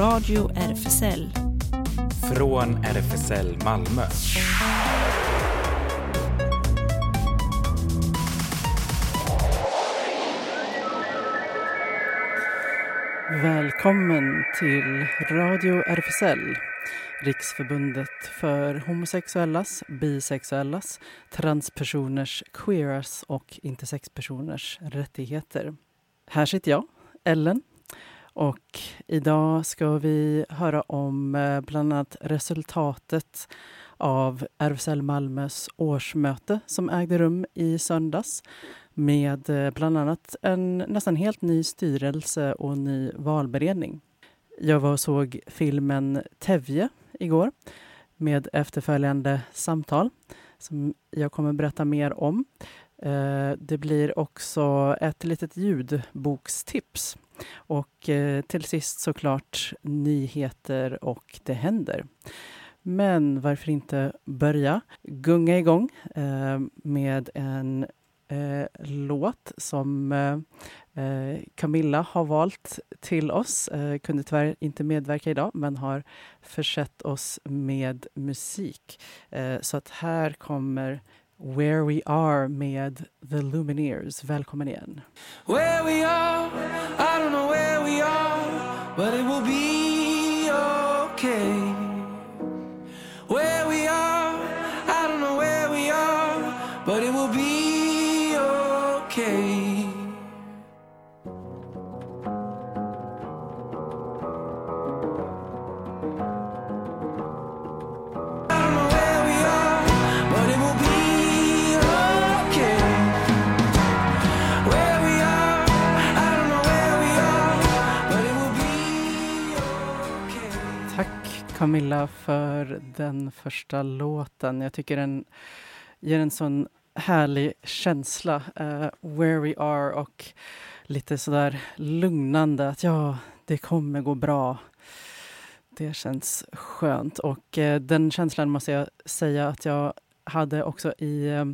Radio RFSL. Från RFSL Malmö. Välkommen till Radio RFSL, Riksförbundet för homosexuellas, bisexuellas, transpersoners, queeras och intersexpersoners rättigheter. Här sitter jag, Ellen, och idag ska vi höra om eh, bland annat resultatet av RFSL Malmös årsmöte som ägde rum i söndags med eh, bland annat en nästan helt ny styrelse och ny valberedning. Jag var och såg filmen Tevje igår med efterföljande samtal som jag kommer berätta mer om. Eh, det blir också ett litet ljudbokstips och eh, till sist såklart nyheter och det händer. Men varför inte börja gunga igång eh, med en eh, låt som eh, eh, Camilla har valt till oss. Eh, kunde tyvärr inte medverka idag, men har försett oss med musik. Eh, så att här kommer Where We Are med The Lumineers. Välkommen igen. Where we are, Camilla för den första låten. Jag tycker den ger en sån härlig känsla. uh, where we are och lite sådär lugnande att ja, det kommer gå bra. Det känns skönt och uh, den känslan måste jag säga att jag hade också i eh,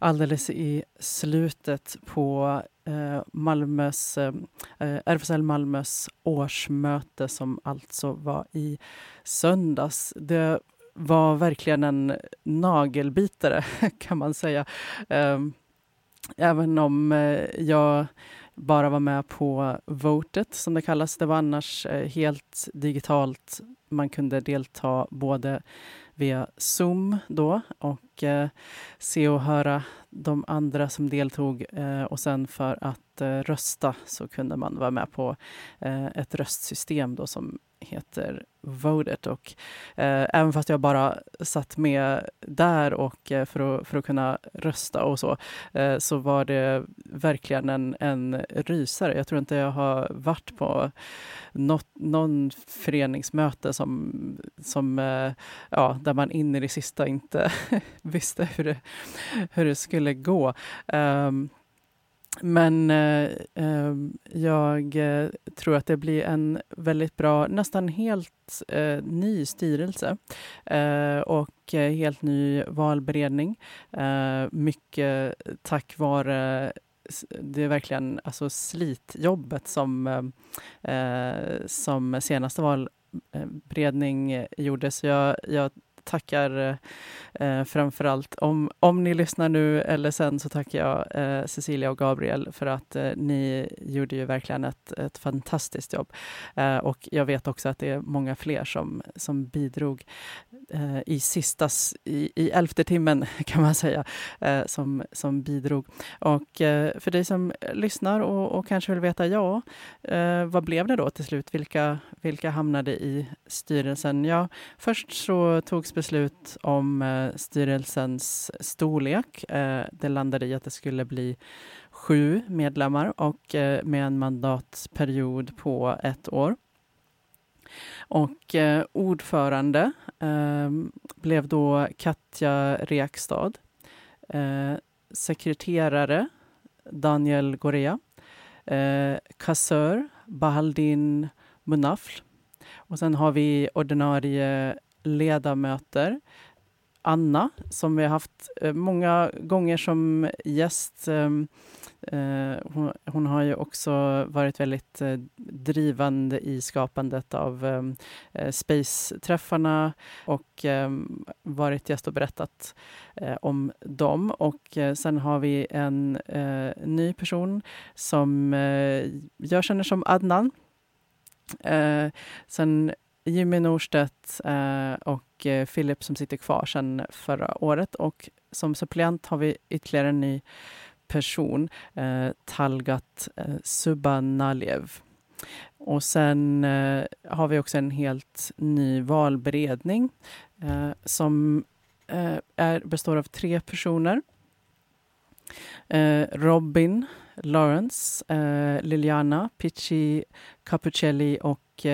alldeles i slutet på eh, Malmös, eh, RFSL Malmös årsmöte som alltså var i söndags. Det var verkligen en nagelbitare kan man säga. Eh, även om eh, jag bara var med på votet som det kallas. Det var annars eh, helt digitalt. Man kunde delta både via Zoom då och eh, se och höra de andra som deltog eh, och sen för att eh, rösta så kunde man vara med på eh, ett röstsystem då som heter Voted och eh, även fast jag bara satt med där och eh, för, att, för att kunna rösta och så eh, så var det verkligen en, en rysare. Jag tror inte jag har varit på något, någon föreningsmöte som, som eh, ja, där man in i det sista inte visste hur det, hur det skulle gå. Um, men eh, ehm, eh, jag tror att det blir en väldigt bra, nästan helt eh, ny styrelse eh, och eh, helt ny valberedning. Eh, mycket tack vare det är verkligen alltså slitjobbet som, eh, som senaste valberedning gjorde. Så jag, jag tackar eh, framför allt. Om, om ni lyssnar nu eller sen så tackar jag eh, Cecilia och Gabriel för att eh, ni gjorde ju verkligen ett, ett fantastiskt jobb. Eh, och jag vet också att det är många fler som, som bidrog eh, i sista, i, i elfte timmen kan man säga, eh, som, som bidrog. Och eh, för dig som lyssnar och, och kanske vill veta, ja, eh, vad blev det då till slut? Vilka, vilka hamnade i styrelsen? Ja, först så togs beslut om eh, styrelsens storlek. Eh, det landade i att det skulle bli sju medlemmar och eh, med en mandatperiod på ett år. Och eh, ordförande eh, blev då Katja Rekstad. Eh, sekreterare Daniel Gorea. Eh, kassör Bahaldin Munafl. Och sen har vi ordinarie ledamöter Anna som vi har haft eh, många gånger som gäst. Ehm, eh, hon, hon, har ju också varit väldigt eh, drivande i skapandet av ehm, Space-träffarna och ehm, varit gäst och berättat om dem. Och sen har vi en ny person som jag känner som Adnan. sen Jimmy Norstedt eh, och eh, Philip som sitter kvar sedan förra året. Och som suppleant har vi ytterligare en ny person, eh, Talgat Subanaljev. Och sen har vi också en helt ny valberedning som är, består av tre personer. Robin Lawrence, Liliana Picci Capucelli och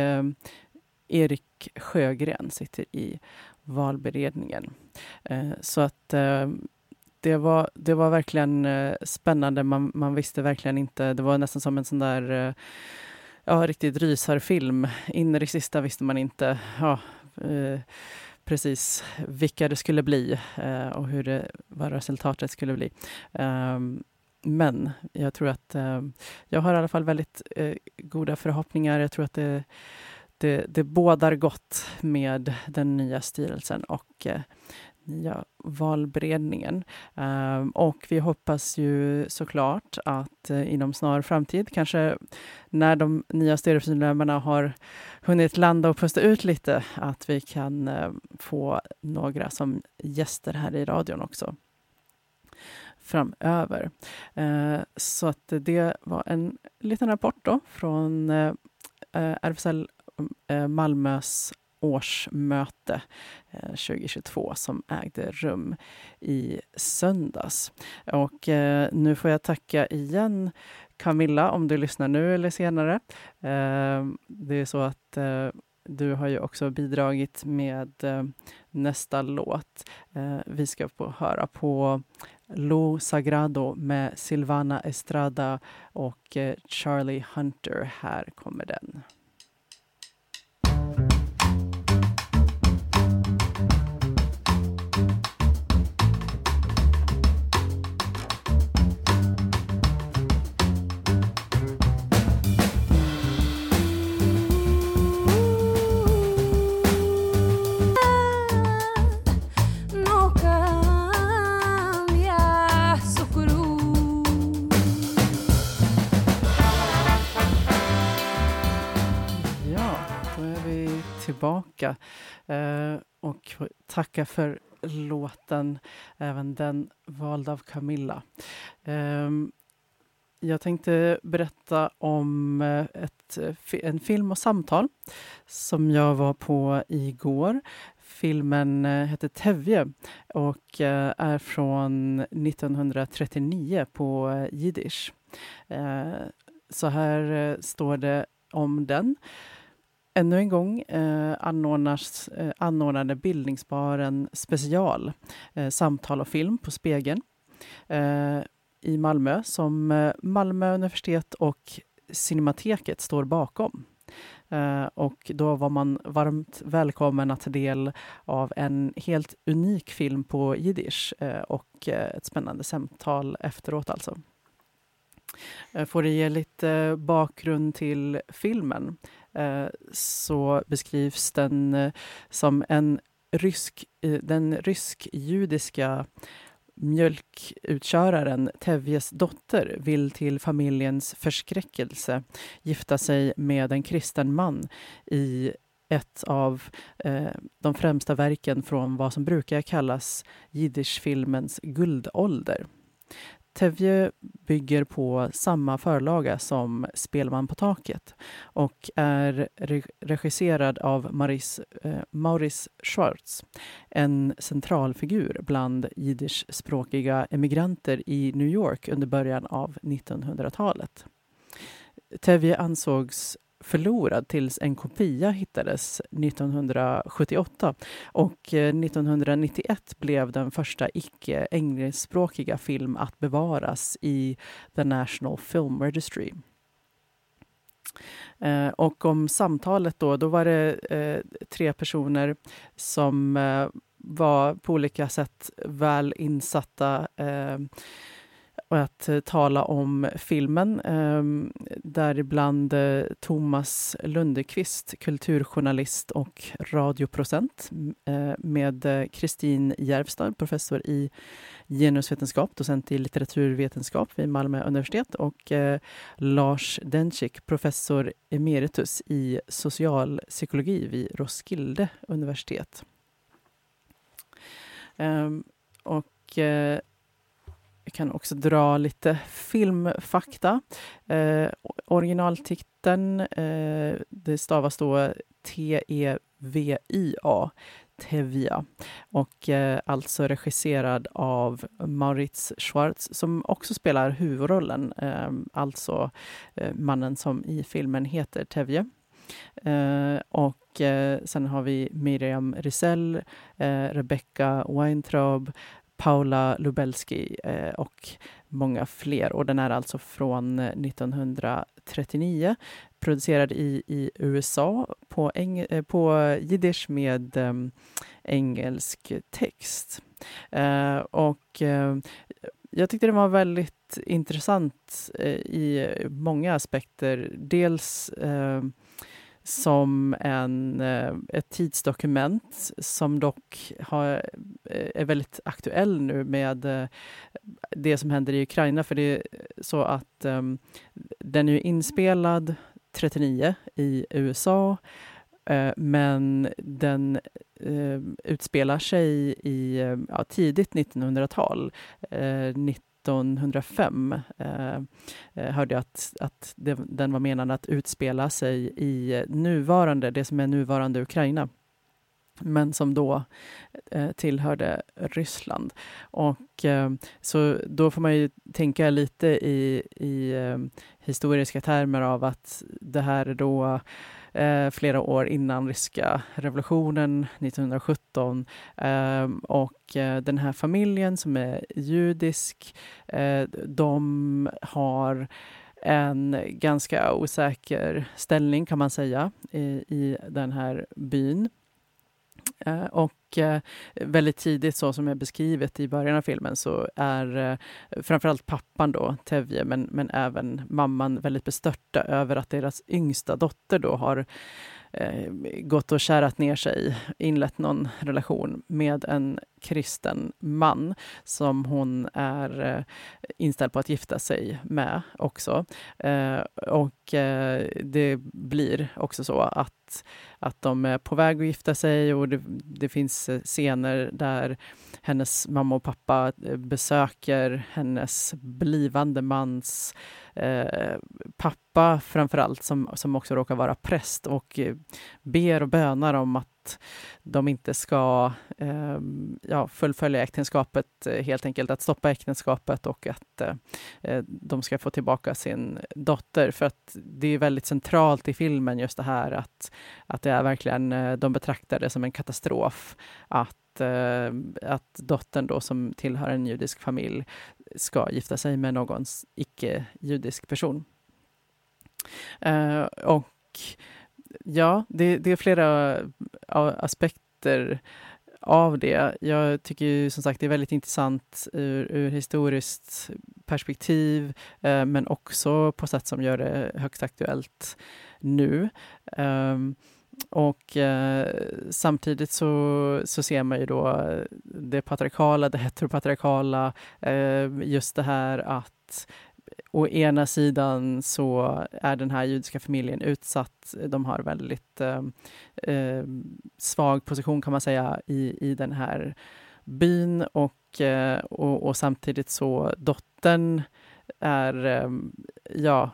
Erik Sjögren sitter i valberedningen. Eh, så att eh, det var, det var verkligen eh, spännande. Man, man visste verkligen inte. Det var nästan som en sån där ja, riktigt rysarfilm. In i det sista visste man inte ja, precis vilka det skulle bli och hur det, vad resultatet skulle bli. Ehm, men jag tror att jag har i alla fall väldigt goda förhoppningar. Jag tror att det det, det bådar gott med den nya styrelsen och eh, nya valberedningen. Um, och vi hoppas ju såklart att uh, inom snar framtid, kanske när de nya styrelsemedlemmarna har hunnit landa och pusta ut lite, att vi kan uh, få några som gäster här i radion också framöver. Uh, så att det var en liten rapport då från eh, RFSL Eh, Malmös årsmöte eh, 2022 som ägde rum i söndags. Och eh, nu får jag tacka igen Camilla om du lyssnar nu eller senare. Det är så att du har ju också bidragit med nästa låt. Vi ska få höra på Lo Sagrado med Silvana Estrada och Charlie Hunter. Här kommer den. Tillbaka eh, och tacka för låten, även den vald av Camilla. Eh, jag tänkte berätta om eh, ett, eh, en film och samtal som jag var på igår. Filmen eh, heter Tevje och är från 1939 på jiddisch. Så här står det om den. Ännu en gång eh, anordnas, eh, anordnade Bildningsbaren special, eh, samtal och film på Spegeln eh, i Malmö som eh, Malmö universitet och Cinemateket står bakom. Uh, och då var man varmt välkommen att ta del av en helt unik film på jiddisch uh, och uh, ett spännande samtal efteråt alltså. Får det ge lite bakgrund till filmen Eh, så beskrivs den eh, som en rysk, eh, den rysk-judiska mjölkutköraren Tevjes dotter vill till familjens förskräckelse gifta sig med en kristen man i ett av eh, de främsta verken från vad som brukar kallas jiddischfilmens guldålder. Tevje bygger på samma förlaga som Spelman på taket och är regisserad av Maris, eh, Maurice Schwartz, en centralfigur bland jiddischspråkiga emigranter i New York under början av 1900-talet. Tevje ansågs förlorad tills en kopia hittades 1978. Och eh, 1991 blev den första icke-engelskspråkiga film att bevaras i The National Film Registry. Eh, och om samtalet då, då var det eh, tre personer som eh, var på olika sätt väl insatta eh, och att eh, tala om filmen. Ehm, däribland eh, Thomas Lundekvist, kulturjournalist och radioprocent eh, med Kristin Järvstad, professor i genusvetenskap, docent i litteraturvetenskap vid Malmö universitet och Lars Dencik, professor emeritus i socialpsykologi vid Roskilde universitet. Ehm, och jag kan också dra lite filmfakta. Eh, originaltiteln, eh, det stavas då T-E-V-I-A, Tevia, Och eh, alltså regisserad av Maurits Schwartz, som också spelar huvudrollen, eh, alltså eh, mannen som i filmen heter Tevje. Uh, eh, och eh, sen har vi Miriam Risell, eh, Rebecca Weintraub, Paula Lubelski eh, och många fler. Och den är alltså från eh, 1939, producerad i, i USA på, eng, eh, på jiddisch med engelsk text. Och jag tyckte den var väldigt intressant i många aspekter. Dels som en, eh, ett tidsdokument som dock har, eh, är väldigt aktuell nu med eh, det som händer i Ukraina. För det är så att um, den är inspelad 39 i USA men den uh, utspelar sig i uh, tidigt 1900-tal. Uh, 1905 eh, eh, hörde jag att, att det, den var menad att utspela sig i nuvarande, det som är nuvarande Ukraina men som då eh, tillhörde Ryssland. Och, eh, så då får man ju tänka lite i, i eh, historiska termer av att det här är då eh, flera år innan ryska revolutionen 1917. Eh, och eh, den här familjen som är judisk, eh, de har en ganska osäker ställning kan man säga i, i den här byn. Eh, och eh, väldigt tidigt, så som jag beskrivit i början av filmen, så är eh, framförallt pappan då, Tevje, men, men även mamman väldigt bestörta över att deras yngsta dotter då har gått och kärat ner sig, inlett någon relation med en kristen man som hon är inställd på att gifta sig med också. Och det blir också så att, att de är på väg att gifta sig och det, det finns eh, scener där hennes mamma och pappa eh, besöker hennes blivande mans eh, pappa framför allt, som, som också råkar vara präst och eh, ber och bönar om att de inte ska eh, ja, fullfölja äktenskapet, eh, helt enkelt att stoppa äktenskapet och att eh, eh, de ska få tillbaka sin dotter. För att det är väldigt centralt i filmen just det här att, att det är verkligen, de betraktar det som en katastrof att Eh, att dottern då som tillhör en judisk familj ska gifta sig med någon icke-judisk person. Eh, och ja, det, det, är flera aspekter av det. Jag tycker som sagt det är väldigt intressant ur, ur historiskt perspektiv, eh, men också på sätt som gör det högst aktuellt nu. Um, och eh, samtidigt så, så ser man ju då det patriarkala, det heteropatriarkala, eh, just det här att å ena sidan så är den här judiska familjen utsatt. De har väldigt eh, eh svag position kan man säga i, i den här byn och, eh, och, och samtidigt så dottern är, eh, ja,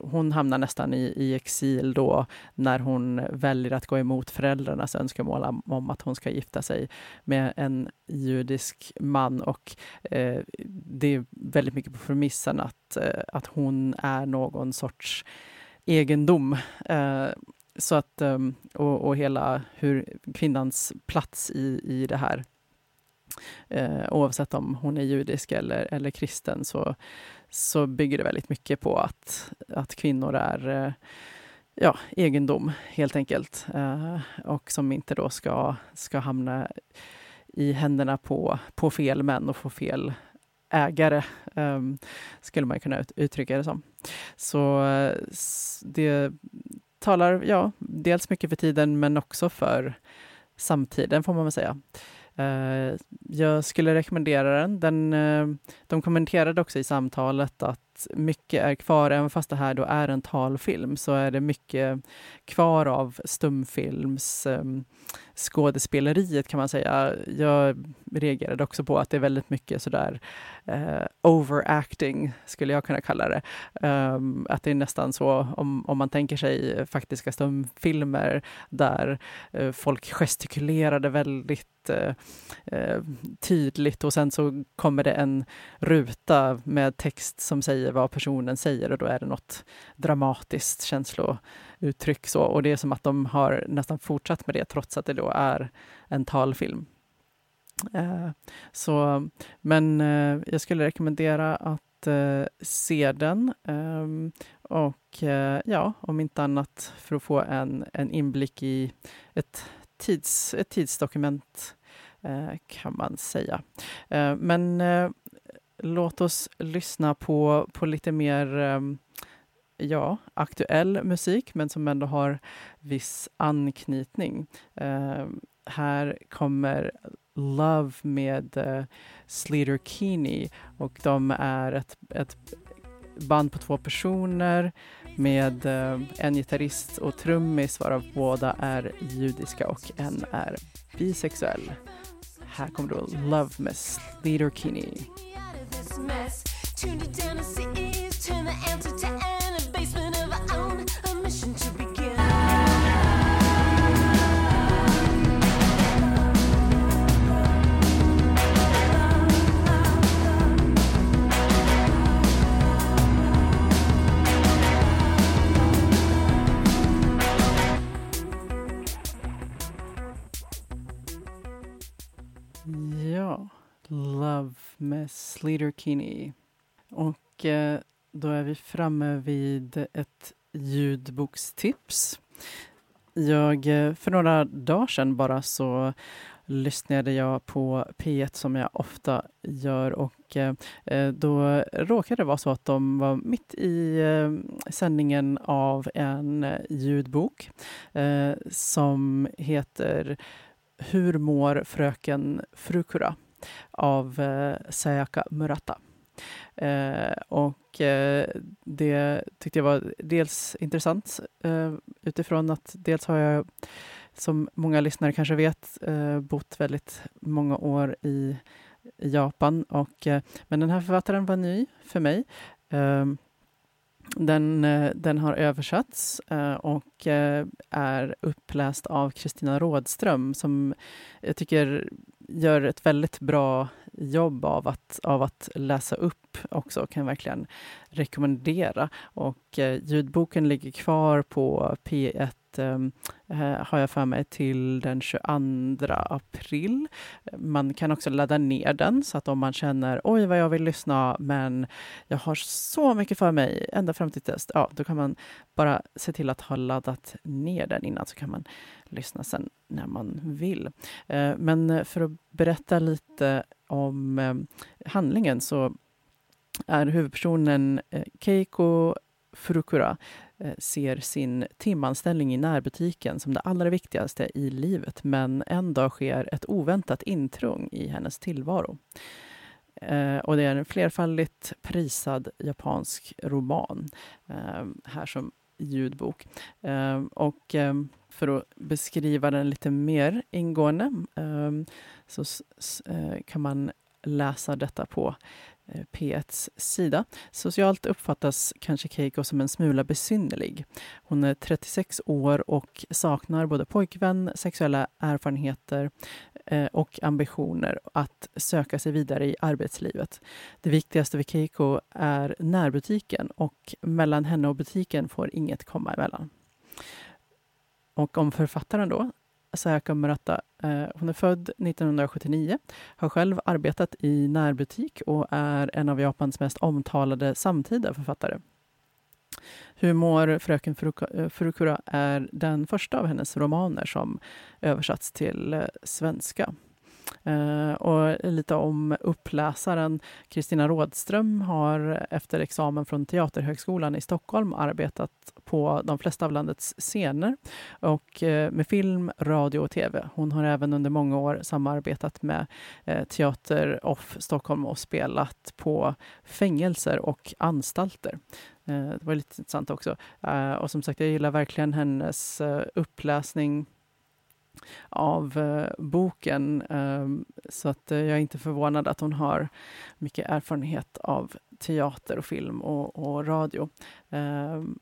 hon hamnar nästan i, i, exil då när hon väljer att gå emot föräldrarnas önskemål om att hon ska gifta sig med en judisk man och eh, det är väldigt mycket på premissen att, eh, att hon är någon sorts egendom. Eh, så att, ehm, och, och hela hur kvinnans plats i, i det här Eh, oavsett om hon är judisk eller, eller kristen så, så bygger det väldigt mycket på att, att kvinnor är eh, ja, egendom helt enkelt. Eh, och som inte då ska, ska hamna i händerna på, på fel män och få fel ägare, um, skulle man kunna ut, uttrycka det som. Så det talar, ja, dels mycket för tiden men också för samtiden får man väl säga. Eh, jag skulle rekommendera den. den eh, de kommenterade också i samtalet att mycket är kvar, även fast det här då är en talfilm, så är det mycket kvar av stumfilms um, skådespeleriet kan man säga. Jag reagerade också på att det är väldigt mycket sådär uh, overacting, skulle jag kunna kalla det. Um, att det är nästan så, om, om man tänker sig faktiska stumfilmer där uh, folk gestikulerade väldigt eh, tydligt och sen så kommer det en ruta med text som säger vad personen säger och då är det något dramatiskt uttryck, Så. Och det är som att de har nästan fortsatt med det trots att det då är en talfilm. Eh, så, men eh, jag skulle rekommendera att eh, se den. Ehm, och eh, ja, om inte annat för att få en, en inblick i ett, tids, ett tidsdokument eh, kan man säga. Eh, men låt oss lyssna på, på lite mer ehm, ja, aktuell musik, men som ändå har viss anknytning. Uh, här kommer Love med uh, Sleater Keeney och de är ett, ett band på två personer med uh, en gitarrist och trummis varav båda är judiska och en är bisexuell. Här kommer då Love med Sleater Keeney. Love med Sleater Kinney. Och eh, då är vi framme vid ett ljudbokstips. Jag, eh, för några dagar sedan bara så lyssnade jag på P1 som jag ofta gör och eh, eh, då råkade det vara så att de var mitt i eh, sändningen av en eh, ljudbok eh, som heter Hur mår fröken Frukura? Av eh, Sayaka Murata. Eh, och eh, det tyckte jag var dels intressant eh, utifrån att dels har jag, som många lyssnare kanske vet, eh, bott väldigt många år i, i Japan. Och, eh, men den här författaren var ny för mig. Eh, den, eh, den, har översatts eh, och är uppläst av Kristina Rådström som jag tycker gör ett väldigt bra jobb av att, av att läsa upp också, kan jag verkligen rekommendera. Och eh, ljudboken ligger kvar på P1 Ehm, eh, har jag för mig till den 22 april. Man kan också ladda ner den så att om man känner oj vad jag vill lyssna men jag har så mycket för mig ända fram till test, ja då kan man bara se till att ha laddat ner den innan så kan man lyssna sen när man vill. Eh, men för att berätta lite om eh, handlingen så är huvudpersonen eh, Keiko Furukura Eh, ser sin timanställning i närbutiken som det allra viktigaste i livet men en dag sker ett oväntat intrång i hennes tillvaro. Eh, och det är en flerfaldigt prisad japansk roman, eh, här som ljudbok. Och för att beskriva den lite mer ingående så kan man läsa detta på P1s sida. Socialt uppfattas kanske Keiko som en smula besynnerlig. Hon är 36 år och saknar både pojkvän, sexuella erfarenheter eh, och ambitioner att söka sig vidare i arbetslivet. Det viktigaste för Keiko är närbutiken och mellan henne och butiken får inget komma emellan. Och om författaren då Sayaka Murata. Eh, hon är född 1979, har själv arbetat i närbutik och är en av Japans mest omtalade samtida författare. Humor Fröken eh, Furukura är den första av hennes romaner som översatts till eh, svenska. Uh, och lite om uppläsaren. Kristina Rådström har efter examen från Teaterhögskolan i Stockholm arbetat på de flesta av landets scener och uh, med film, radio och tv. Hon har även under många år samarbetat med uh, Teater Off Stockholm och spelat på fängelser och anstalter. Det var lite intressant också. Och som sagt, jag gillar verkligen hennes uppläsning av eh, boken. Eh, så att eh, jag är inte förvånad att hon har mycket erfarenhet av teater och film och, och radio. Ehm,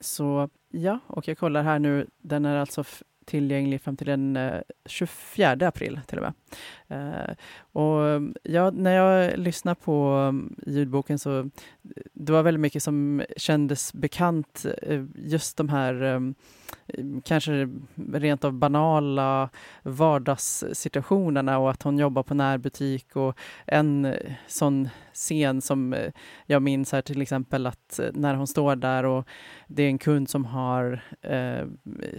så ja, och jag kollar här nu. Den är alltså tillgänglig fram till den eh, 24 april till och med. Eh, och ja, när jag lyssnar på ehm, ljudboken så det var väldigt mycket som kändes bekant. Eh, just de här ehm, kanske rent av banala vardagssituationerna och att hon jobbar på närbutik och en sån scen som jag minns här till exempel att när hon står där och det är en kund som har eh,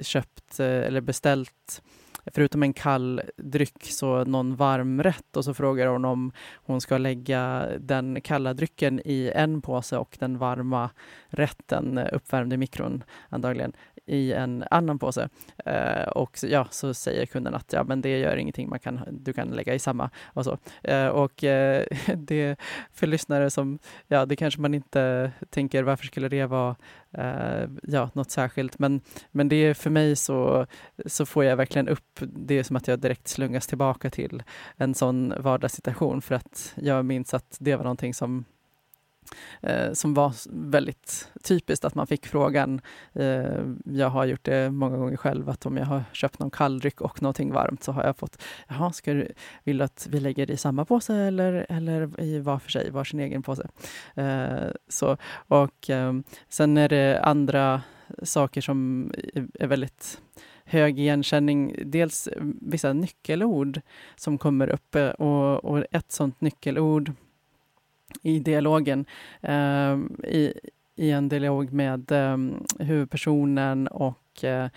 köpt eh, eller beställt förutom en kall dryck så någon varm rätt och så frågar hon om hon ska lägga den kalla drycken i en påse och den varma rätten uppvärmd i mikron antagligen i en annan påse. Eh, och så, ja, så säger kunden att ja, men det gör ingenting, man kan, du kan lägga i samma och så. Eh, och eh, det för lyssnare som, ja, det kanske man inte tänker, varför skulle det vara eh, ja, något särskilt? Men, men det är för mig så, så får jag verkligen upp, det är som att jag direkt slungas tillbaka till en sån vardagssituation för att jag minns att det var någonting som eh, som var väldigt typiskt att man fick frågan. Eh, jag har gjort det många gånger själv att om jag har köpt någon kalldryck och någonting varmt så har jag fått, jaha, ska du, vill du att vi lägger det i samma påse eller, eller i var för sig, var sin egen påse? Eh, så, och ehm, sen är det andra saker som är väldigt hög igenkänning. Dels vissa nyckelord som kommer upp eh, och, och ett sånt nyckelord i dialogen, eh, i, i en dialog med eh, huvudpersonen och eh,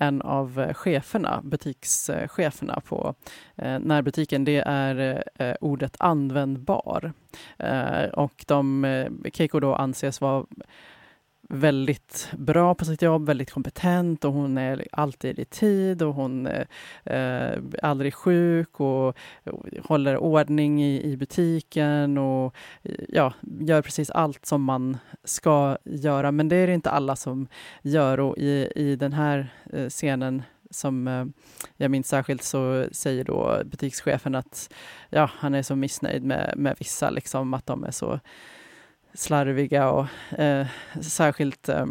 en av cheferna, butikscheferna på eh, närbutiken, det är eh, ordet användbar. Eh, och de, eh, Keiko då anses vara väldigt bra på sitt jobb, väldigt kompetent och hon är alltid i tid och hon är eh, aldrig sjuk och, och håller ordning i, i, butiken och eh, ja, gör precis allt som man ska göra. Men det är det inte alla som gör och i, i den här scenen som jag minns särskilt så säger då butikschefen att ja, han är så missnöjd med, med vissa, liksom att de är så slarviga och eh, särskilt eh,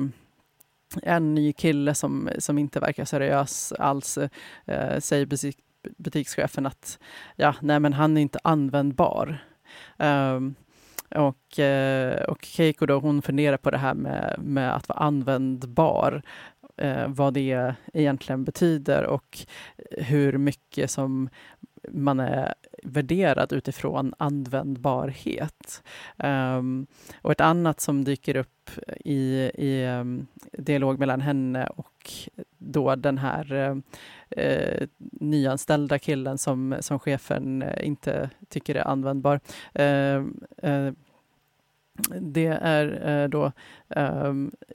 en ny kille som, som inte verkar seriös alls eh, säger butik, butikschefen att ja, nej men han är inte användbar. Ehm, och, eh, och Keiko då, hon funderar på det här med, med att vara användbar, eh, vad det egentligen betyder och hur mycket som man är värderad utifrån användbarhet. Um, och ett annat som dyker upp i, i um, dialog mellan henne och då den här uh, nyanställda killen som, som chefen inte tycker är användbar. Uh, uh, det är eh, då,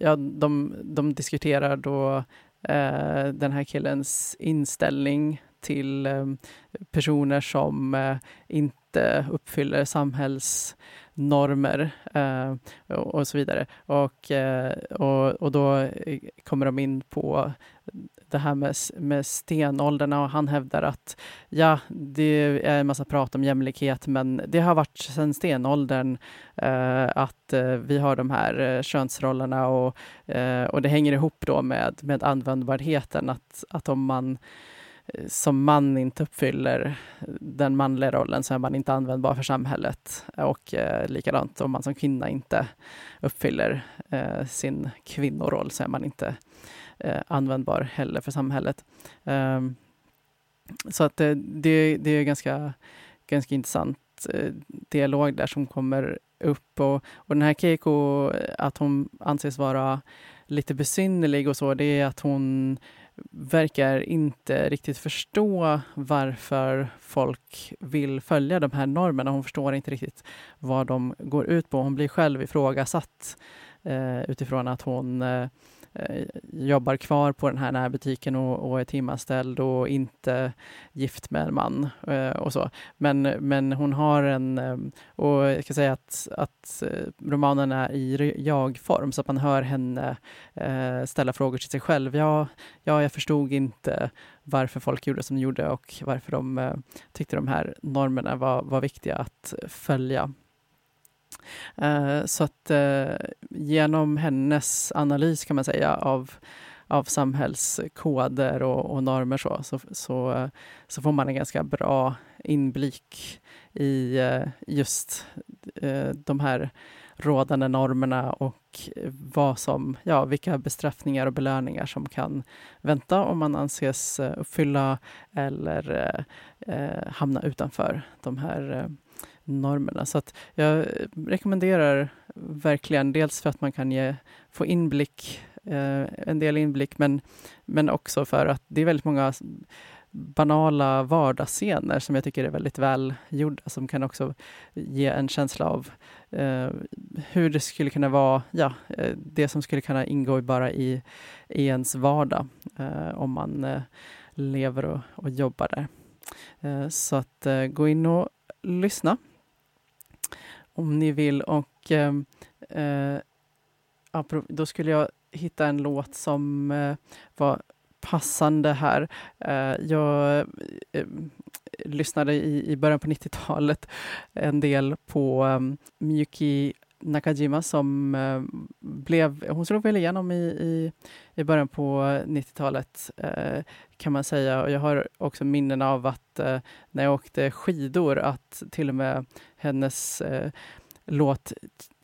ja, de, de diskuterar då den här killens inställning till eh, personer som eh, inte uppfyller samhällsnormer eh, och så vidare. Och, och, och då kommer de in på det här med, med stenåldern och han hävdar att ja, det är en massa prat om jämlikhet, men det har varit sedan stenåldern eh, att eh, vi har de här eh, könsrollerna och, och det hänger ihop då med, med användbarheten, att, att om man som man inte uppfyller den manliga rollen så är man inte användbar för samhället. Och eh, likadant om man som kvinna inte uppfyller eh, sin kvinnoroll så är man inte eh, användbar heller för samhället. Um, så att det, det, det är ganska, ganska intressant eh, dialog där som kommer upp. Och, och den här Keiko, att hon anses vara lite besynnerlig och så, det är att hon verkar inte riktigt förstå varför folk vill följa de här normerna. Hon förstår inte riktigt vad de går ut på. Hon blir själv ifrågasatt eh, utifrån att hon eh, Eh, jobbar kvar på den här närbutiken och, och är timanställd och inte gift med en man eh, och så. Men, men hon har en, eh, och jag ska säga att, att eh, romanen är i jag-form så att man hör henne eh, ställa frågor till sig själv. Ja, ja, jag förstod inte varför folk gjorde som de gjorde och varför de eh, tyckte de här normerna var, var viktiga att följa. Eh, så att eh, genom hennes analys kan man säga av, av samhällskoder och, och normer så, så, så, så, får man en ganska bra inblick i eh, just de här rådande normerna och vad som, ja, vilka bestraffningar och belöningar som kan vänta om man anses uppfylla eller eh, hamna utanför de här normerna. Så att jag rekommenderar verkligen, dels för att man kan ge, få inblick, eh, en del inblick, men, men också för att det är väldigt många banala vardagsscener som jag tycker är väldigt välgjorda, som kan också ge en känsla av eh, hur det skulle kunna vara, ja, eh, det som skulle kunna ingå bara i, i ens vardag eh, om man eh, lever och, och jobbar där. Eh, så att eh, gå in och lyssna om ni vill. Och ehm, eh, då skulle jag hitta en låt som eh, var passande här. Eh, jag eh, eh lyssnade i, i början på 90-talet en del på um, Miyuki Nakajima som eh, blev, hon slog väl igenom i, i, i början på 90-talet eh, kan man säga. Och jag har också minnen av att eh, när jag åkte skidor att till och med hennes eh, låt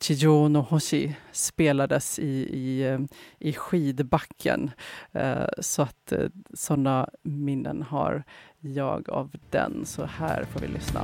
Chijo no Hoshi spelades i, i, eh, i skidbacken. Eh, så att sådana minnen har jag av den. Så här får vi lyssna.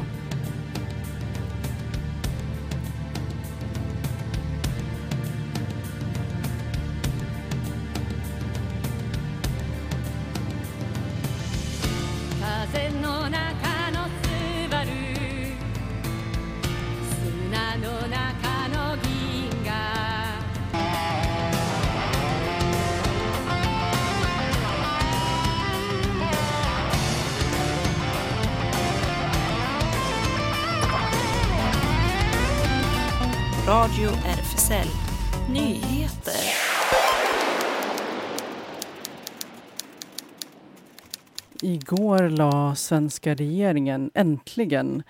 Igår la svenska regeringen äntligen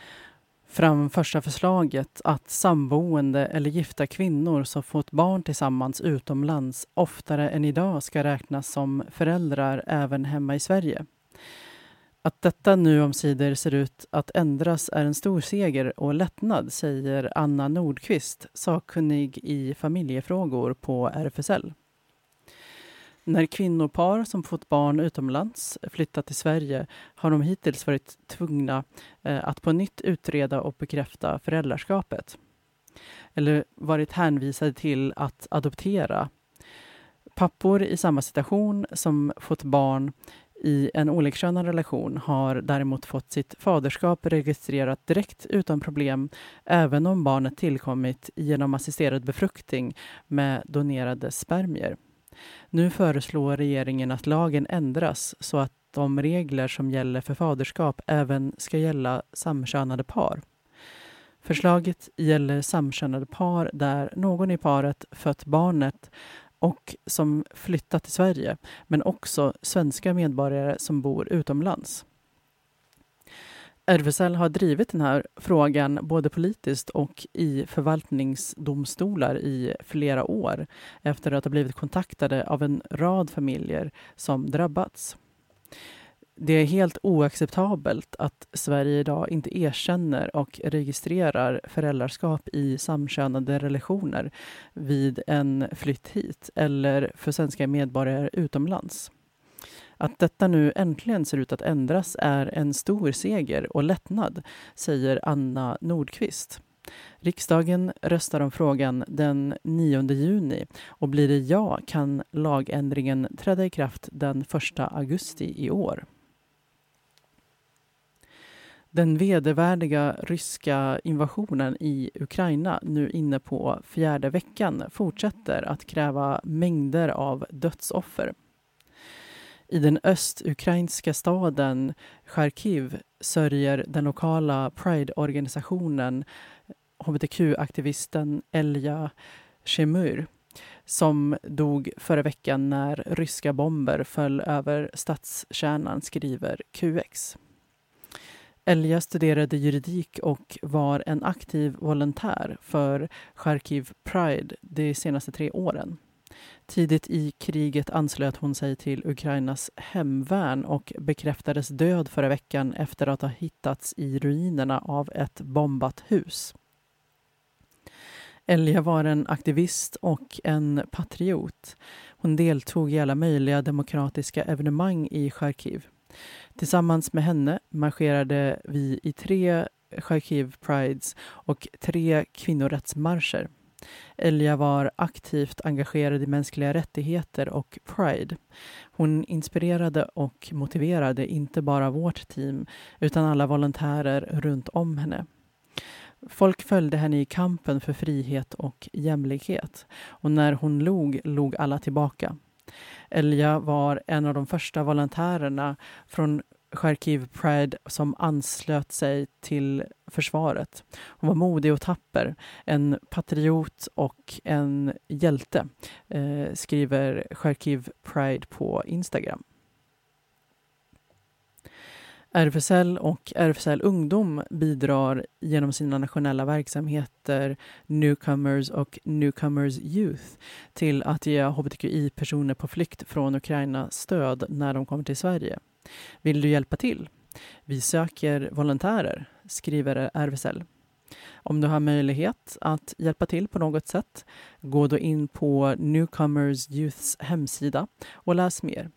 fram första förslaget att samboende eller gifta kvinnor som fått barn tillsammans utomlands oftare än idag ska räknas som föräldrar även hemma i Sverige. Att detta nu omsider ser ut att ändras är en stor seger och lättnad, säger Anna Nordqvist, sakkunnig i familjefrågor på RFSL. När kvinnopar som fått barn utomlands flyttat till Sverige har de hittills varit tvungna eh, att på nytt utreda och bekräfta föräldraskapet. Eller varit hänvisade till att adoptera. Pappor i samma situation som fått barn i en olikkönad relation har däremot fått sitt faderskap registrerat direkt utan problem även om barnet tillkommit genom assisterad befruktning med donerade spermier. Nu föreslår regeringen att lagen ändras så att de regler som gäller för faderskap även ska gälla samkönade par. Förslaget gäller samkönade par där någon i paret fött barnet och som flyttat till Sverige, men också svenska medborgare som bor utomlands. RFSL har drivit den här frågan både politiskt och i förvaltningsdomstolar i flera år efter att ha blivit kontaktade av en rad familjer som drabbats. Det är helt oacceptabelt att Sverige idag inte erkänner och registrerar föräldraskap i samkönade relationer vid en flytt hit eller för svenska medborgare utomlands. Att detta nu äntligen ser ut att ändras är en stor seger och lättnad, säger Anna Nordqvist. Riksdagen röstar om frågan den 9 juni och blir det ja kan lagändringen träda i kraft den 1 augusti i år. Den vedervärdiga ryska invasionen i Ukraina, nu inne på fjärde veckan, fortsätter att kräva mängder av dödsoffer. I den östukrainska staden Charkiv sörjer den lokala Pride-organisationen hbtq-aktivisten Elja Shemur som dog förra veckan när ryska bomber föll över stadskärnan, skriver QX. Elja studerade juridik och var en aktiv volontär för Charkiv Pride de senaste tre åren. Tidigt i kriget anslöt hon sig till Ukrainas hemvärn och bekräftades död förra veckan efter att ha hittats i ruinerna av ett bombat hus. Elja var en aktivist och en patriot. Hon deltog i alla möjliga demokratiska evenemang i Charkiv. Tillsammans med henne marscherade vi i tre Charkiv Prides och tre kvinnorättsmarscher. Elja var aktivt engagerad i mänskliga rättigheter och Pride. Hon inspirerade och motiverade inte bara vårt team utan alla volontärer runt om henne. Folk följde henne i kampen för frihet och jämlikhet och när hon log, log alla tillbaka. Elja var en av de första volontärerna från Charkiv Pride som anslöt sig till försvaret. Hon var modig och tapper, en patriot och en hjälte, eh, skriver Charkiv Pride på Instagram. RFSL och RFSL Ungdom bidrar genom sina nationella verksamheter Newcomers och Newcomers Youth till att ge hbtqi-personer på flykt från Ukraina stöd när de kommer till Sverige. Vill du hjälpa till? Vi söker volontärer, skriver RFSL. Om du har möjlighet att hjälpa till på något sätt, gå då in på Newcomers Youths hemsida och läs mer.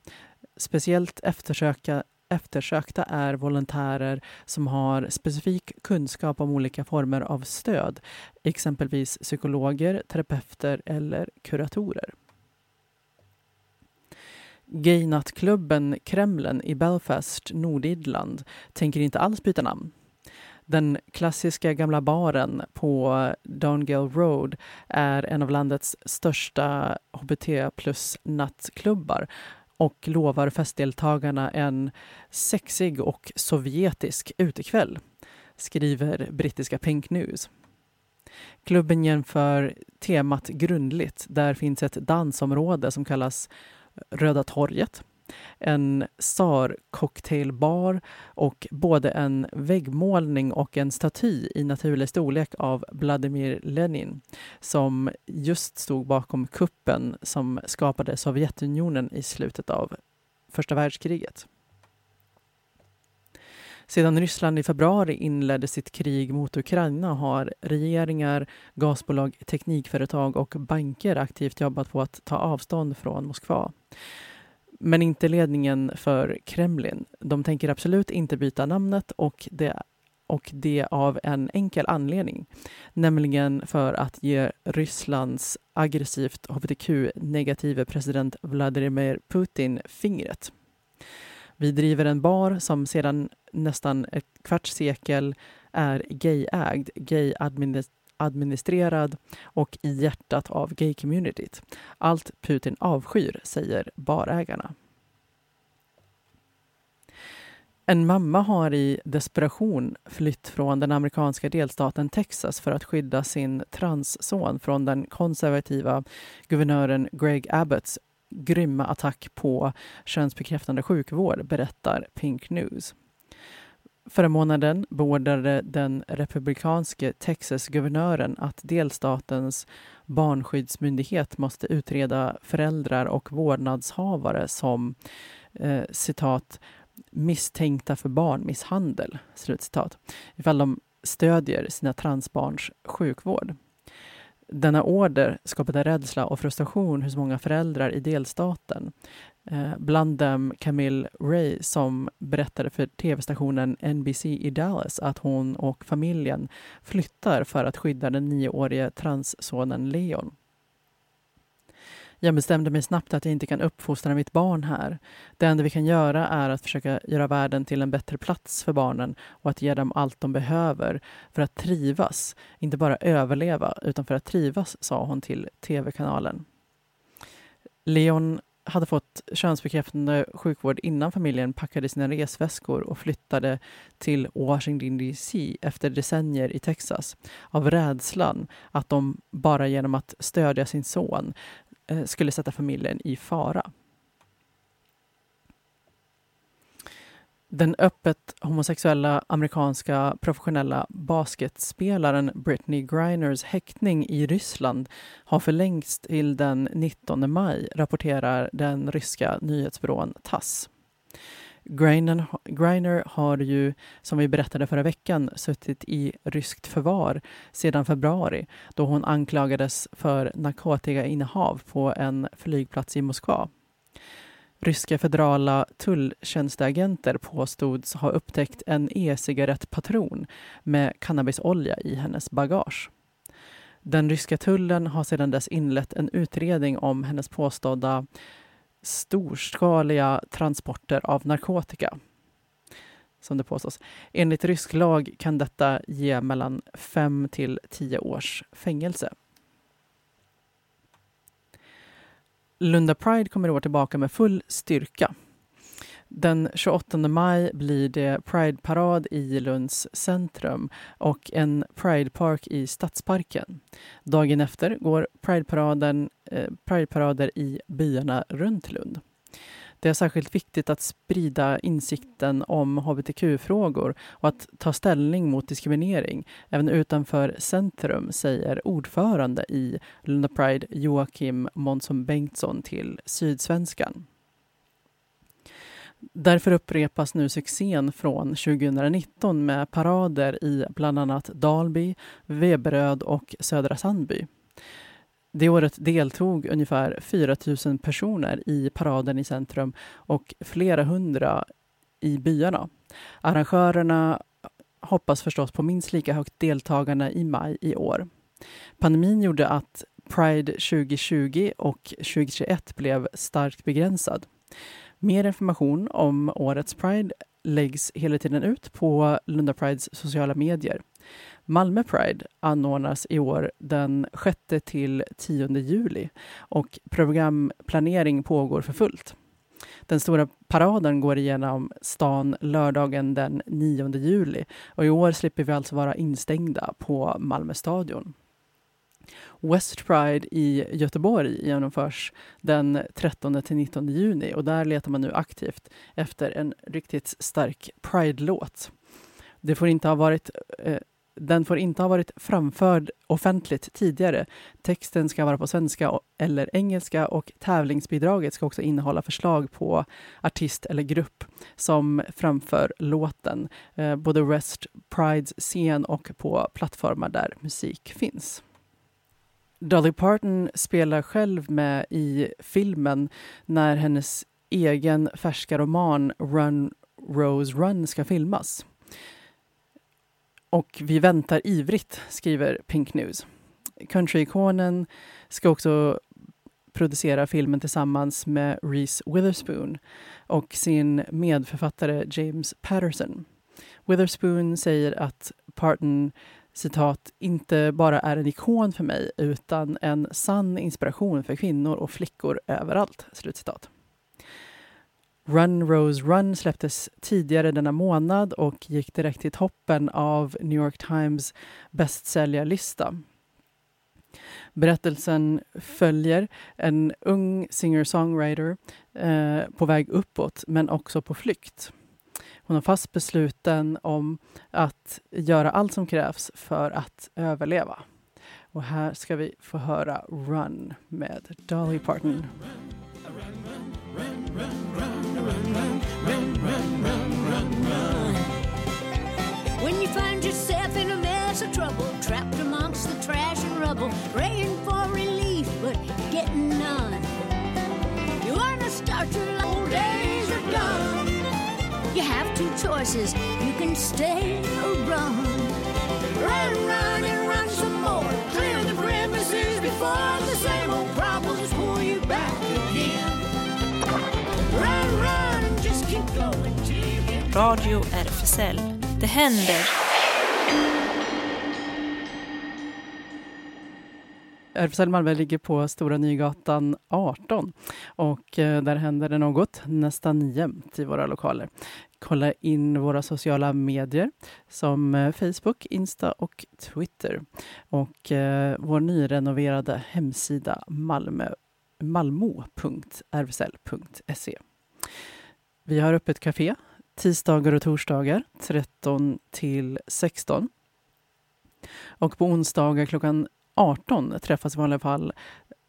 Speciellt eftersöka eftersökta är volontärer som har specifik kunskap om olika former av stöd, exempelvis psykologer, terapeuter eller kuratorer. Gaynattklubben Kremlen i Belfast, Nordirland, tänker inte alls byta namn. Den klassiska gamla baren på Dongale Road är en av landets största hbt plus nattklubbar och lovar festdeltagarna en sexig och sovjetisk utekväll, skriver brittiska Pink News. Klubben jämför temat grundligt. Där finns ett dansområde som kallas Röda torget en SAR-cocktailbar och både en väggmålning och en staty i naturlig storlek av Vladimir Lenin som just stod bakom kuppen som skapade Sovjetunionen i slutet av första världskriget. Sedan Ryssland i februari inledde sitt krig mot Ukraina har regeringar, gasbolag, teknikföretag och banker aktivt jobbat på att ta avstånd från Moskva. Men inte ledningen för Kremlin. De tänker absolut inte byta namnet och det, och det av en enkel anledning, nämligen för att ge Rysslands aggressivt hbtq-negative president Vladimir Putin fingret. Vi driver en bar som sedan nästan ett kvarts sekel är gayägd, gay-administrerad och i hjärtat av gay-communityt. Allt Putin avskyr, säger barägarna. En mamma har i desperation flytt från den amerikanska delstaten Texas för att skydda sin transson från den konservativa guvernören Greg Abbotts grymma attack på könsbekräftande sjukvård, berättar Pink News. Förra månaden beordrade den republikanske Texas-guvernören att delstatens barnskyddsmyndighet måste utreda föräldrar och vårdnadshavare som eh, citat misstänkta för barnmisshandel, slutcitat, ifall de stödjer sina transbarns sjukvård. Denna order skapade rädsla och frustration hos många föräldrar i delstaten. Eh, bland dem Camille Ray som berättade för tv-stationen NBC i Dallas att hon och familjen flyttar för att skydda den nioårige transsonen Leon. Jag bestämde mig snabbt att jag inte kan uppfostra mitt barn här. Det enda vi kan göra är att försöka göra världen till en bättre plats för barnen och att ge dem allt de behöver för att trivas. Inte bara överleva, utan för att trivas, sa hon till tv-kanalen. Leon hade fått könsbekräftande sjukvård innan familjen packade sina resväskor och flyttade till Washington DC efter decennier i Texas av rädslan att de bara genom att stödja sin son Eh, skulle sätta familjen i fara. Den öppet homosexuella amerikanska professionella basketspelaren Britney Griners häktning i Ryssland har förlängts till den 19 maj, rapporterar den ryska nyhetsbyrån TASS. Greiner, har ju, som vi berättade förra veckan, suttit i ryskt förvar sedan februari då hon anklagades för narkotikainnehav på en flygplats i Moskva. Ryska federala tulltjänsteagenter påstods ha upptäckt en e-cigarettpatron med cannabisolja i hennes bagage. Den ryska tullen har sedan dess inlett en utredning om hennes påstådda storskaliga transporter av narkotika. Som det påstås. Enligt rysk lag kan detta ge mellan 5 till 10 års fängelse. Lunda Pride kommer i år tillbaka med full styrka. Den 28 maj blir det Pride-parad i Lunds centrum och en Pride-park i Stadsparken. Dagen efter går Pride-paraden, eh, Pride-parader i byarna runt Lund. Det är särskilt viktigt att sprida insikten om hbtq-frågor och att ta ställning mot diskriminering även utanför centrum, säger ordförande i Lunda Pride Joakim Månsson Bengtsson till Sydsvenskan. Därför upprepas nu succén från 2019 med parader i bland annat Dalby, Veberöd och Södra Sandby. Det året deltog ungefär 4 000 personer i paraden i centrum och flera hundra i byarna. Arrangörerna hoppas förstås på minst lika högt deltagande i maj i år. Pandemin gjorde att Pride 2020 och 2021 blev starkt begränsad. Mer information om årets Pride läggs hela tiden ut på Lunda Prides sociala medier. Malmö Pride anordnas i år den 6 till 10 juli och programplanering pågår för fullt. Den stora paraden går igenom stan lördagen den 9 juli och i år slipper vi alltså vara instängda på Malmö stadion. West Pride i Göteborg genomförs den 13 till 19 juni och där letar man nu aktivt efter en riktigt stark Pride-låt. Det får inte ha varit eh, den får inte ha varit framförd offentligt tidigare. Texten ska vara på svenska eller engelska och tävlingsbidraget ska också innehålla förslag på artist eller grupp som framför låten, eh, både West Prides scen och på plattformar där musik finns. Dolly Parton spelar själv med i filmen när hennes egen färska roman Run Rose Run ska filmas. Och vi väntar ivrigt, skriver Pink News. Countryikonen ska också producera filmen tillsammans med Reese Witherspoon och sin medförfattare James Patterson. Witherspoon säger att Parton citat, inte bara är en ikon för mig utan en sann inspiration för kvinnor och flickor överallt. Slutcitat. Run Rose Run släpptes tidigare denna månad och gick direkt till toppen av New York Times bästsäljarlista. Berättelsen följer en ung singer-songwriter eh, på väg uppåt, men också på flykt. Hon är fast besluten om att göra allt som krävs för att överleva. Och här ska vi få höra Run med Dolly Parton. When you find yourself in choices, you can stay or run. Run, run, and run some more. Clear the premises before the same old problems pull you back again. Run, run, and just keep going till you get Radio RFSL. Det händer. RFSL Malmö ligger på Stora Nygatan 18 och eh, där händer det något nästan jämt i våra lokaler. Kolla in våra sociala medier som eh, Facebook, Insta och Twitter och eh, vår nyrenoverade hemsida malmo.rvsl.se. Vi har öppet café tisdagar och torsdagar 13 till 16. Och på onsdagar klockan 18 träffas i vanliga fall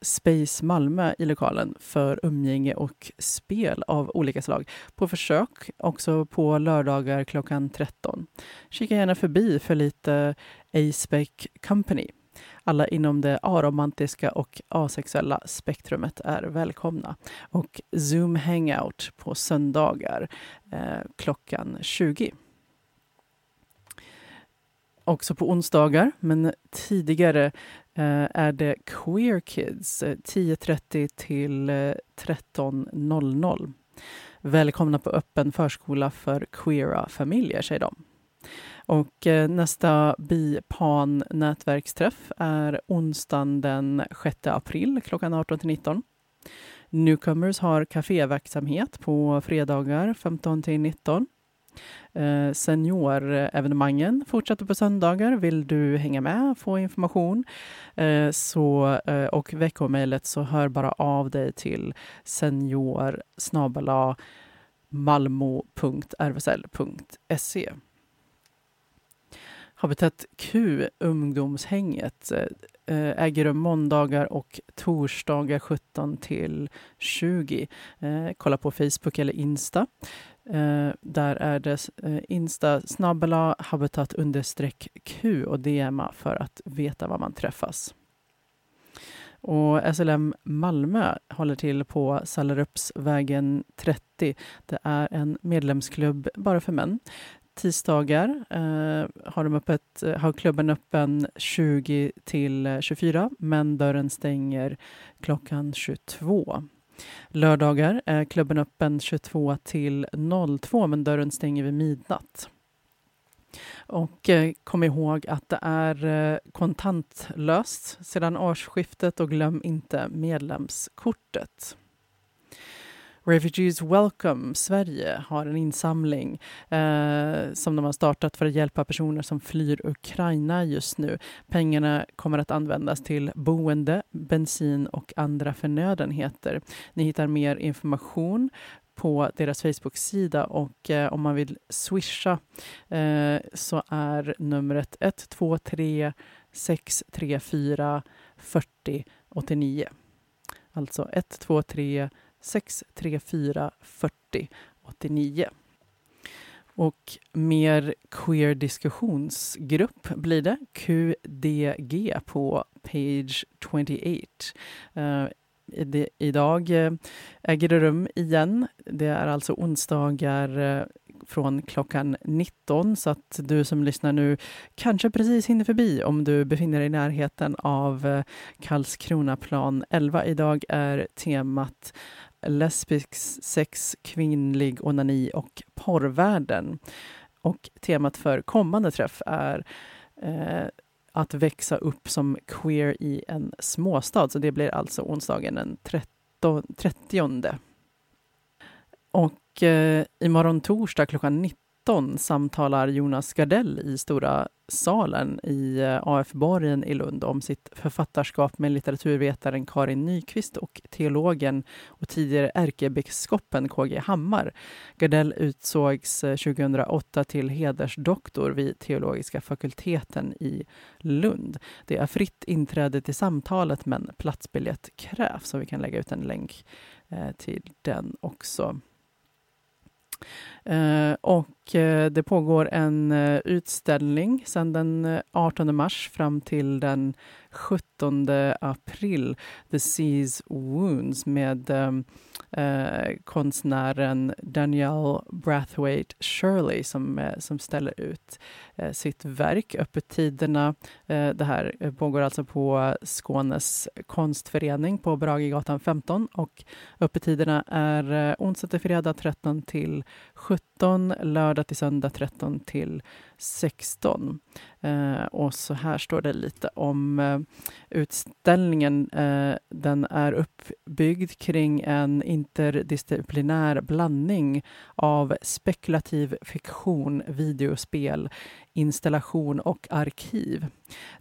Space Malmö i lokalen för umgänge och spel av olika slag. På försök också på lördagar klockan 13. Kika gärna förbi för lite A-Spec Company. Alla inom det aromantiska och asexuella spektrumet är välkomna. Och Zoom Hangout på söndagar eh, klockan 20 också på onsdagar, men tidigare eh, är det Queer Kids eh, 10.30 till eh, 13.00. Välkomna på öppen förskola för queera familjer, säger de. Och eh, nästa BIPAN nätverksträff är onsdagen den 6 april klockan 18 till 19. Newcomers har kaféverksamhet på fredagar 15 till 19. Eh, seniorevenemangen fortsätter på söndagar. Vill du hänga med, få information eh, så, eh, och veckomejlet så hör bara av dig till senior malmo.rvsl.se. Habitat Q, ungdomshänget, eh, äger rum måndagar och torsdagar 17 till 20. Eh, kolla på Facebook eller Insta. Eh, där är det eh, Insta snabbela habitat understreck Q och DMa för att veta var man träffas. Och SLM Malmö håller till på Sallerupsvägen 30. Det är en medlemsklubb bara för män tisdagar eh, har, de öppet, eh, har klubben öppen 20 till 24, men dörren stänger klockan 22. Lördagar eh, är klubben öppen 22 till 02, men dörren stänger vid midnatt. Och eh, kom ihåg att det är eh, kontantlöst sedan årsskiftet och glöm inte medlemskortet. Refugees Welcome Sverige har en insamling eh, som de har startat för att hjälpa personer som flyr Ukraina just nu. Pengarna kommer att användas till boende, bensin och andra förnödenheter. Ni hittar mer information på deras Facebook-sida och eh, om man vill swisha eh, så är numret 123 634 40 89. Alltså 123 634 40 89. Och mer queer diskussionsgrupp blir det, QDG på page 28. Uh, eh, det, idag eh, äger det rum igen. Det är alltså onsdagar eh, från klockan 19 så att du som lyssnar nu kanske precis hinner förbi om du befinner dig i närheten av Karlskronaplan 11. Idag är temat lesbisk sex, kvinnlig onani och porrvärlden. Och temat för kommande träff är eh, att växa upp som queer i en småstad. Så det blir alltså onsdagen den 30. Och eh, imorgon torsdag klockan 19 13 samtalar Jonas Gardell i Stora salen i eh, AF-borgen i Lund om sitt författarskap med litteraturvetaren Karin Nyqvist och teologen och tidigare ärkebiskopen KG Hammar. Gardell utsågs eh, 2008 till hedersdoktor vid teologiska fakulteten i Lund. Det är fritt inträde till samtalet men platsbiljett krävs så vi kan lägga ut en länk eh, till den också. Och och eh, det pågår en eh, utställning sedan den eh, 18 mars fram till den 17 april, The Seas Wounds med ehm, eh, konstnären Danielle Brathwaite Shirley som, som ställer ut eh, sitt verk. Öppettiderna, eh, det här pågår alltså på Skånes konstförening på Bragegatan 15 och öppettiderna är eh, onsdag till fredag 13 till 17, lördag till söndag 13 till 16. Eh, och så här står det lite om eh, utställningen. Eh, den är uppbyggd kring en interdisciplinär blandning av spekulativ fiktion, videospel, installation och arkiv.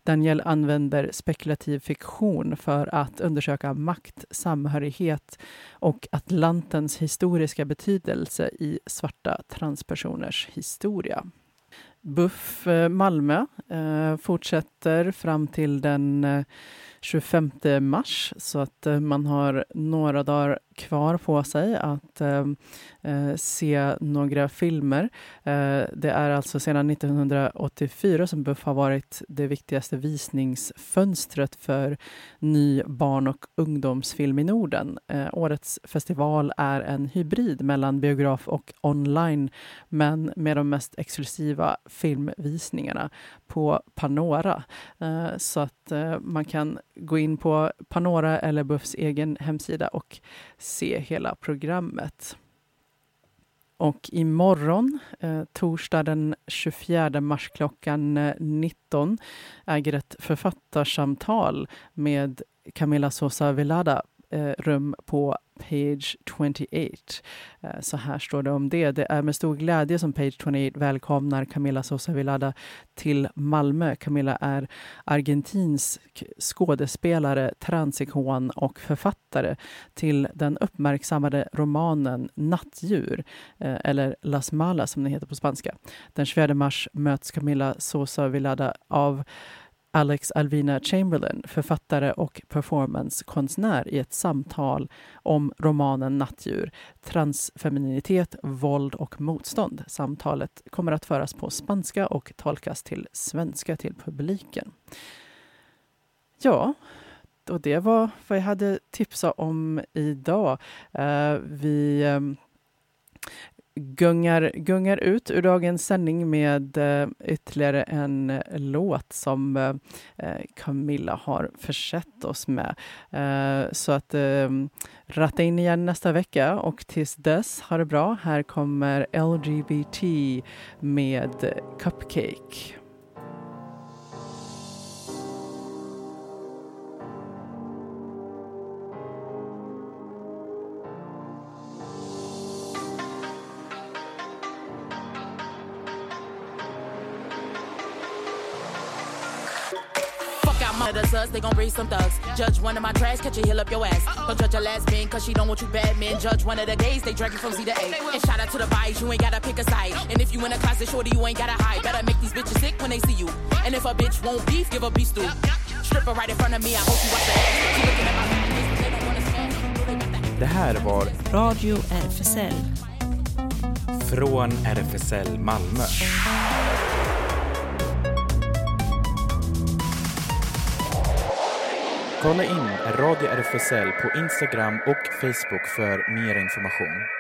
Daniel använder spekulativ fiktion för att undersöka makt, samhörighet och Atlantens historiska betydelse i svarta transpersoners historia. Buff eh, Malmö eh, fortsätter fram till den eh, 25 mars. Så att man har några dagar kvar på sig att eh, eh, se några filmer. Eh, det är alltså sedan 1984 som BUFF har varit det viktigaste visningsfönstret för ny barn och ungdomsfilm i Norden. Eh, årets festival är en hybrid mellan biograf och online men med de mest exklusiva filmvisningarna på Panora. Eh, så att eh, man kan gå in på Panora eller Buffs egen hemsida och se hela programmet. Och imorgon, eh, torsdag den 24 mars klockan eh, 19, äger ett författarsamtal med Camilla Sosa Velada Eh, rum på Page 28. Eh, så här står det om det. Det är med stor glädje som Page 28 välkomnar Camilla Sosa Villada till Malmö. Camilla är argentinsk skådespelare, transikon och författare till den uppmärksammade romanen Nattdjur, eh, eller Las Malas som den heter på spanska. Den 24 mars möts Camilla Sosa Villada av Alex Alvina Chamberlain, författare och performancekonstnär i ett samtal om romanen Nattdjur, transfemininitet, våld och motstånd. Samtalet kommer att föras på spanska och tolkas till svenska till publiken. Ja, och det var vad jag hade tipsat om idag. Uh, vi um, gungar, gungar ut ur dagens sändning med eh, ytterligare en eh, låt som eh, Camilla har försett oss med. så att ratta in igen nästa vecka och tills dess, ha det bra. Här kommer LGBT med Cupcake. Us, they gon' raise some thugs. Judge one of my tracks, catch a heel up your ass. Don't judge a lesbian, cause she don't want you bad men. Judge one of the gays, they drag you from Z to A. And shout out to the vibes, you ain't gotta pick a side. And if you in a closet, shorty, you ain't gotta hide. Better make these bitches sick when they see you. And if a bitch won't beef, give a beef stew. Stripper right in front of me, I hope you watch the ass. She looking at my face, they don't wanna. Det här var Radio RFSL. Från RFSL Malmö. Kolla in Radio RFSL på Instagram och Facebook för mer information.